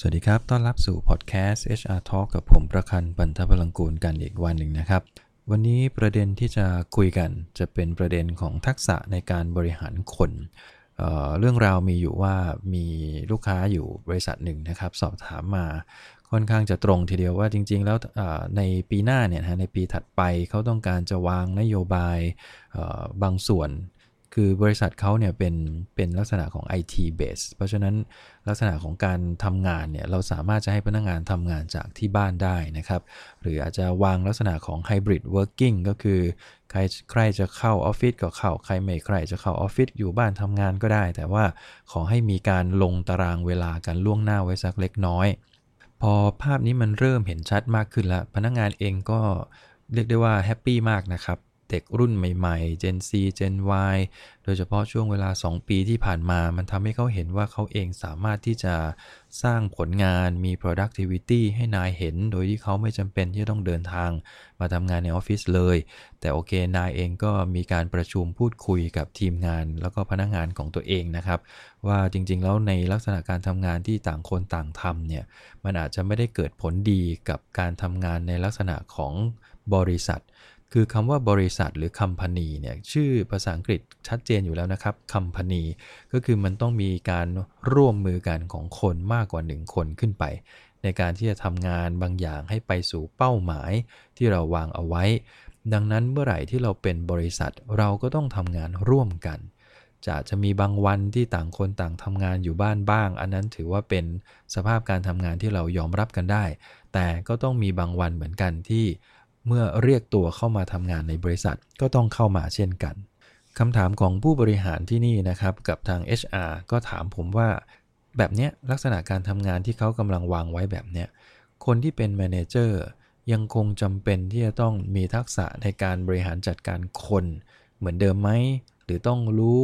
สวัสดีครับ ต้อนรับสู่พอดแคสต์ HR Talk กับผมประคันปันทพลังกูลกันอีกวันหนึ่งนะครับ วันนี้ประเด็นที่จะคุยกันจะเป็นประเด็นของทักษะในการบริหารคนเเรื่องราวมีอยู่ว่ามีลูกค้าอยู่บริษัทหนึ่งนะครับ สอบถามมาค่อนข้างจะตรงทีเดียวว่าจริง ๆ แล้วในปีหน้าเนี่ยนะในปีถัดไปเขาต้องการจะวางนโยบายบางส่วน คือบริษัทเขาเนี่ยเป็นเป็นลักษณะของ IT base เพราะฉะนั้นลักษณะของการทำงานเนี่ยเราสามารถจะให้พนักงานทำงานจากที่บ้านได้นะครับ หรืออาจจะวางลักษณะของ hybrid working ก็คือใครใครจะเข้าออฟฟิศก็เข้า ใครไม่ใครจะเข้าออฟฟิศอยู่บ้านทำงานก็ได้ แต่ว่าขอให้มีการลงตารางเวลากันล่วงหน้าไว้สักเล็กน้อย พอภาพนี้มันเริ่มเห็นชัดมากขึ้นแล้วพนักงานเองก็เรียกได้ว่า happy มากนะครับ เด็กรุ่นใหม่ๆ Gen Z Gen Y โดยเฉพาะช่วงเวลา 2 ปีที่ผ่านมา มันทำให้เขาเห็นว่าเขาเองสามารถที่จะสร้างผลงานมี productivity ให้นายเห็น โดยที่เขาไม่จำเป็นที่ต้องเดินทางมาทำงานในออฟฟิศเลย แต่โอเคนายเองก็มีการประชุมพูดคุยกับทีมงาน แล้วก็พนักงงานของตัวเองนะครับ ว่าจริงๆ แล้วในลักษณะการทำงานที่ต่างคนต่างทำเนี่ย มันอาจจะไม่ได้เกิดผลดีกับการทำงานในลักษณะของบริษัท คือคำว่าบริษัทหรือ company เนี่ยชื่อภาษาอังกฤษชัดเจนอยู่แล้วนะครับ company ก็คือมันต้องมีการร่วมมือกันของคนมากกว่า 1 คนขึ้นไป ในการที่จะทำงานบางอย่างให้ไปสู่เป้าหมายที่เราวางเอาไว้ ดังนั้นเมื่อไหร่ที่เราเป็นบริษัทเราก็ต้องทำงานร่วมกันจะจะมีบางวันที่ต่างคนต่างทำงานอยู่บ้านบ้าง อันนั้นถือว่าเป็นสภาพการทำงานที่เรายอมรับกันได้ แต่ก็ต้องมีบางวันเหมือนกันที่ เมื่อเรียกตัวเข้ามาทำงานในบริษัทก็ต้องเข้ามาเช่นกันคำถามของผู้บริหารที่นี่นะครับกับทาง HR ก็ถามผมว่า แบบเนี้ยลักษณะการทำงานที่เขากำลังวางไว้แบบเนี้ยคนที่เป็นแมเนเจอร์ยังคงจำเป็นที่จะต้องมีทักษะในการบริหารจัดการคน เหมือนเดิมไหม หรือต้องรู้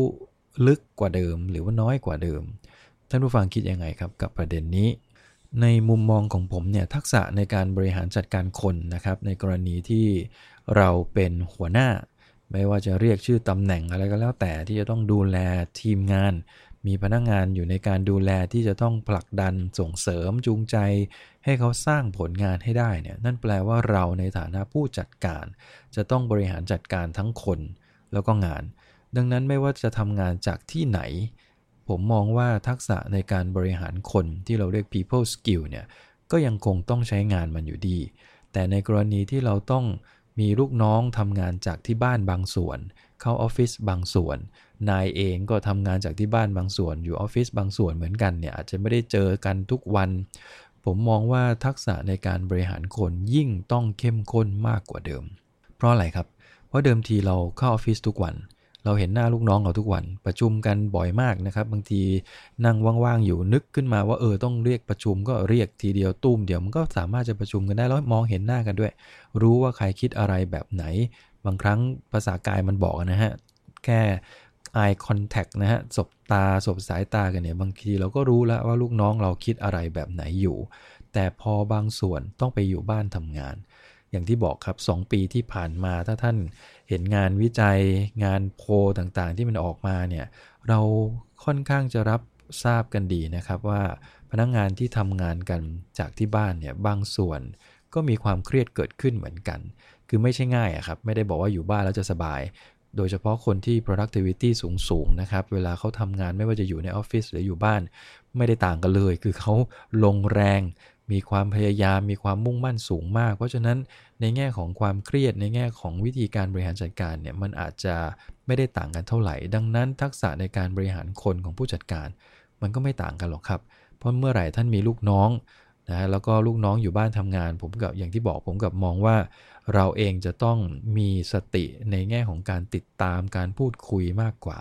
ลึกกว่าเดิมหรือว่าน้อยกว่าเดิม ท่านผู้ฟังคิดยังไงครับกับประเด็นนี้ ในมุมมองของผมเนี่ยทักษะในการบริหารจัดการคนนะครับ ในกรณีที่เราเป็นหัวหน้า ไม่ว่าจะเรียกชื่อตำแหน่งอะไรก็แล้วแต่ที่จะต้องดูแลทีมงาน มีพนักงงานอยู่ในการดูแลที่จะต้องผลักดันส่งเสริมจูงใจ ให้เขาสร้างผลงานให้ได้เนี่ยนั่นแปลว่าเราในฐานะผู้จัดการ จะต้องบริหารจัดการทั้งคนแล้วก็งาน ดังนั้นไม่ว่าจะทำงานจากที่ไหน ผมมองว่าทักษะในการบริหารคนที่เราเรียก people skill เนี่ยก็ยังคงต้องใช้งานมันอยู่ดี แต่ในกรณีที่เราต้องมีลูกน้องทำงานจากที่บ้านบางส่วน เข้าออฟฟิศบางส่วน นายเองก็ทำงานจากที่บ้านบางส่วน อยู่ออฟฟิศบางส่วนเหมือนกันเนี่ยอาจจะไม่ได้เจอกันทุกวัน ผมมองว่าทักษะในการบริหารคนยิ่งต้องเข้มข้นมากกว่าเดิม เพราะอะไรครับ เพราะเดิมทีเราเข้าออฟฟิศทุกวัน เราเห็นหน้าลูกน้องเราทุกวันประชุมกันบ่อยมากนะครับ บางทีนั่งว่างๆอยู่นึกขึ้นมาว่าเออต้องเรียกประชุมก็เรียกทีเดียวตุ้มเดี๋ยวมันก็สามารถจะประชุมกันได้แล้วมองเห็นหน้ากันด้วย รู้ว่าใครคิดอะไรแบบไหน บางครั้งภาษากายมันบอกนะฮะแค่ eye contact นะฮะสบตาสบสายตากันเนี่ยบางทีเราก็รู้แล้วว่าลูกน้องเราคิดอะไรแบบไหนอยู่ แต่พอบางส่วนต้องไปอยู่บ้านทำงาน อย่างที่บอกครับ 2 ปีที่ผ่านมาถ้าท่านเห็นงานวิจัยงานโพต่างๆ ที่มันออกมาเนี่ยเราค่อนข้างจะรับทราบกันดีนะครับว่าพนักงงานที่ทำงานกันจากที่บ้านเนี่ยบางส่วนก็มีความเครียดเกิดขึ้นเหมือนกัน คือไม่ใช่ง่ายอะครับ ไม่ได้บอกว่าอยู่บ้านแล้วจะสบาย โดยเฉพาะคนที่ productivity สูงๆนะครับ เวลาเขาทำงานไม่ว่าจะอยู่ในออฟฟิศหรืออยู่บ้าน ไม่ได้ต่างกันเลย คือเขาลงแรง มีความพยายามมีความมุ่งมั่นสูงมาก เพราะฉะนั้นในแง่ของความเครียดในแง่ของวิธีการบริหารจัดการเนี่ยมันอาจจะไม่ได้ต่างกันเท่าไหร่ ดังนั้นทักษะในการบริหารคนของผู้จัดการ มันก็ไม่ต่างกันหรอกครับ เพราะเมื่อไหร่ท่านมีลูกน้องนะแล้วก็ลูกน้องอยู่บ้านทำงาน ผมกับอย่างที่บอกผมกับมองว่า เราเองจะต้องมีสติในแง่ของการติดตามการพูดคุยมากกว่า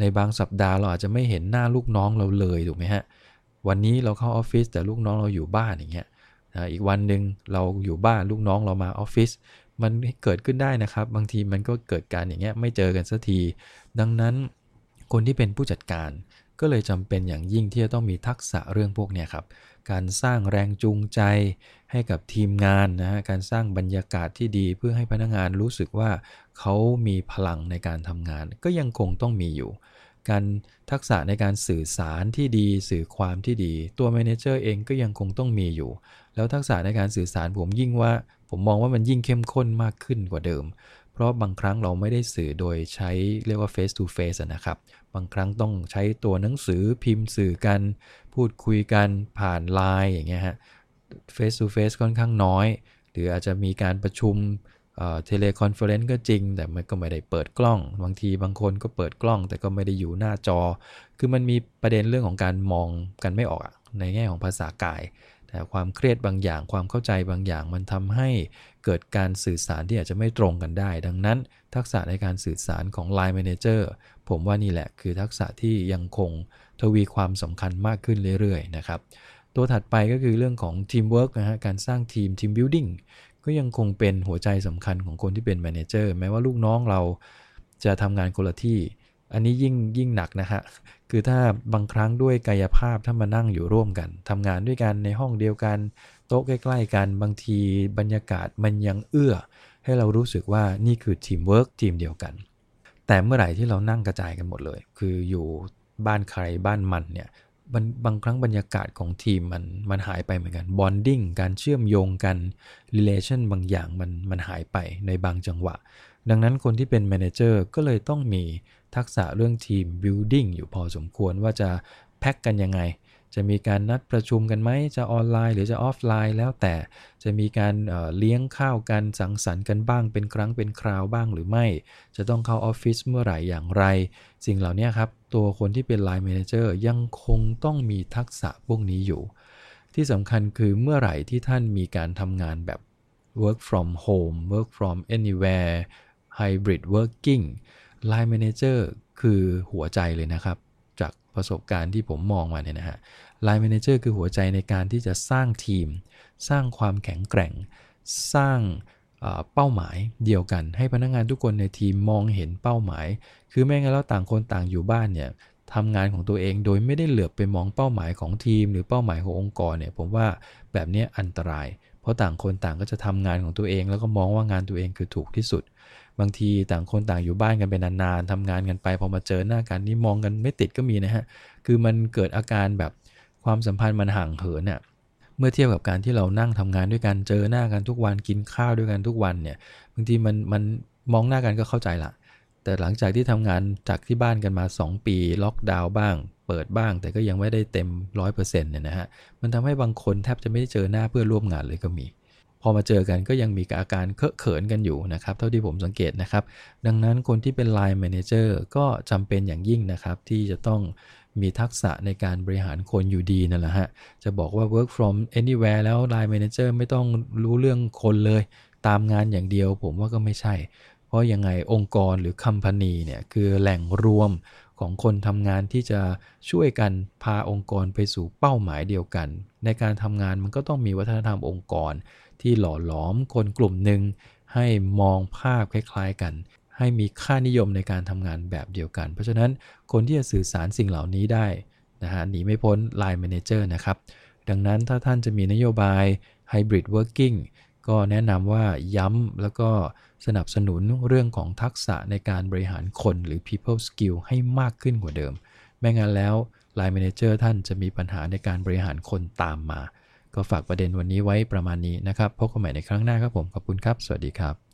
ในบางสัปดาห์เราอาจจะไม่เห็นหน้าลูกน้องเราเลยถูกไหมฮะ วันนี้เราเข้าออฟฟิศแต่ลูกน้องเราอยู่บ้านอย่างเงี้ยนะอีกวันหนึ่งเราอยู่บ้านลูกน้องเรามาออฟฟิศมันเกิดขึ้นได้นะครับ บางทีมันก็เกิดการอย่างเงี้ยไม่เจอกันสักที ดังนั้นคนที่เป็นผู้จัดการ ก็เลยจำเป็นอย่างยิ่งที่จะต้องมีทักษะเรื่องพวกนี้ครับ การสร้างแรงจูงใจให้กับทีมงานนะฮะการสร้างบรรยากาศที่ดีเพื่อให้พนักงานรู้สึกว่าเขามีพลังในการทำงาน ก็ยังคงต้องมีอยู่ การทักษะในการสื่อสารที่ดี สื่อความที่ดี ตัวแมเนเจอร์เองก็ยังคงต้องมีอยู่ แล้วทักษะในการสื่อสารผมยิ่งว่า ผมมองว่ามันยิ่งเข้มข้นมากขึ้นกว่าเดิม เพราะบางครั้งเราไม่ได้สื่อโดยใช้เรียกว่า face to face นะครับ บางครั้งต้องใช้ตัวหนังสือพิมพ์สื่อกัน พูดคุยกันผ่านไลน์อย่างเงี้ยฮะ face to face ค่อนข้างน้อย หรืออาจจะมีการประชุม teleconference ก็จริง แต่มันก็ไม่ได้เปิดกล้อง บางทีบางคนก็เปิดกล้อง แต่ก็ไม่ได้อยู่หน้าจอ คือมันมีประเด็นเรื่องของการมองกันไม่ออกในแง่ของภาษากาย แต่ความเครียดบางอย่างความเข้าใจบางอย่างมันทำให้เกิดการสื่อสารที่อาจจะไม่ตรงกันได้ ดังนั้น ทักษะในการสื่อสารของ Line Manager ผมว่านี่แหละคือทักษะที่ยังคงทวีความสำคัญมากขึ้นเรื่อยๆนะครับตัวถัดไปก็คือเรื่องของทีมเวิร์กนะฮะการสร้างทีม team building ก็ยังคงเป็นหัวใจสำคัญของคนที่เป็น manager แม้ว่าลูกน้องเราจะทำงานคนละที่ อันนี้ยิ่งยิ่งหนักนะฮะ คือถ้าบางครั้งด้วยกายภาพถ้ามานั่งอยู่ร่วมกันทำงานด้วยกันในห้องเดียวกัน โต๊ะใกล้ ๆ กันบางทีบรรยากาศมันยังเอื้อ ให้เรารู้สึกว่านี่คือทีมเวิร์กทีมเดียวกัน แต่เมื่อไหร่ที่เรานั่งกระจายกันหมดเลย คืออยู่บ้านใครบ้านมันเนี่ย บางครั้งบรรยากาศของทีมมันมันหายไปเหมือนกัน bonding การเชื่อมโยงกัน relation บางอย่างมันมันหายไปในบางจังหวะ ดังนั้นคนที่เป็น manager ก็เลยต้องมีทักษะเรื่อง team building อยู่พอสมควรว่าจะแพ็กกันยังไง จะมีการนัดประชุมกันไหมจะออนไลน์หรือจะออฟไลน์แล้วแต่จะมีการเลี้ยงข้าวกันสังสรรค์กันบ้างเป็นครั้งเป็นคราวบ้างหรือไม่ จะต้องเข้าออฟฟิศเมื่อไหร่อย่างไร สิ่งเหล่านี้ครับ ตัวคนที่เป็น Line Manager ยังคงต้องมีทักษะพวกนี้อยู่ ที่สำคัญคือเมื่อไหร่ที่ท่านมีการทำงานแบบ work from home work from anywhere hybrid working Line Manager คือหัวใจเลยนะครับ ประสบการณ์ที่ผมมองมาเนี่ยนะฮะ Line Manager คือหัวใจในการที่จะสร้างทีม สร้างความแข็งแกร่ง สร้างเป้าหมายเดียวกัน ให้พนักงานทุกคนในทีมมองเห็นเป้าหมาย คือไม่งั้นแล้วต่างคนต่างอยู่บ้านเนี่ยทำงานของตัวเองโดยไม่ได้เหลือบไปมองเป้าหมายของทีม หรือเป้าหมายขององค์กรเนี่ยผมว่าแบบนี้อันตราย เพราะต่างคนต่างก็จะทำงานของตัวเอง แล้วก็มองว่างานตัวเองคือถูกที่สุด บางทีต่างคนต่างอยู่บ้านกันเป็นนานๆทำงานกันไป พอมาเจอหน้ากันนี่มองกันไม่ติดก็มีนะฮะ คือมันเกิดอาการแบบความสัมพันธ์มันห่างเหินเนี่ยเมื่อเทียบกับการที่เรานั่งทำงานด้วยกันเจอหน้ากันทุกวันกินข้าวด้วยกันทุกวันเนี่ยบางทีมันมันมองหน้ากันก็เข้าใจละแต่หลังจากที่ทำงานจากที่บ้านกันมา 2 ปี ล็อกดาวน์บ้าง เปิดบ้าง แต่ก็ยังไม่ได้เต็มร้อยเปอร์เซ็นต์เนี่ยนะฮะมันทำให้บางคนแทบจะไม่ได้เจอหน้าเพื่อร่วมงานเลยก็มี พอมาเจอกันก็ยังมีอาการเคอะเขินกันอยู่นะครับ เท่าที่ผมสังเกตนะครับ ดังนั้นคนที่เป็น Line Manager ก็จำเป็นอย่างยิ่งนะครับ ที่จะต้องมีทักษะในการบริหารคนอยู่ดีนั่นแหละฮะ จะบอกว่า work from anywhere แล้ว Line Manager ไม่ต้องรู้เรื่องคนเลย ตามงานอย่างเดียวผมว่าก็ไม่ใช่ เพราะยังไงองค์กรหรือ company เนี่ยคือแหล่งรวม ของคนทำงานที่จะช่วยกันพาองค์กรไปสู่เป้าหมายเดียวกัน ในการทำงานมันก็ต้องมีวัฒนธรรมองค์กร ที่หล่อหลอมคนกลุ่มหนึ่งให้มองภาพคล้ายๆกัน ให้มีค่านิยมในการทำงานแบบเดียวกัน เพราะฉะนั้นคนที่จะสื่อสารสิ่งเหล่านี้ได้นะฮะหนีไม่พ้น Line Manager นะครับ ดังนั้นถ้าท่านจะมีนโยบาย Hybrid Working ก็แนะนำว่าย้ำแล้วก็สนับสนุนเรื่องของทักษะในการบริหารคนหรือ people skill ให้มากขึ้นกว่าเดิม ไม่งั้นแล้ว Line Manager ท่านจะมีปัญหาในการบริหารคนตามมา ก็ฝากประเด็นวันนี้ไว้ประมาณนี้นะครับ พบกันใหม่ในครั้งหน้าครับผม ขอบคุณครับ สวัสดีครับ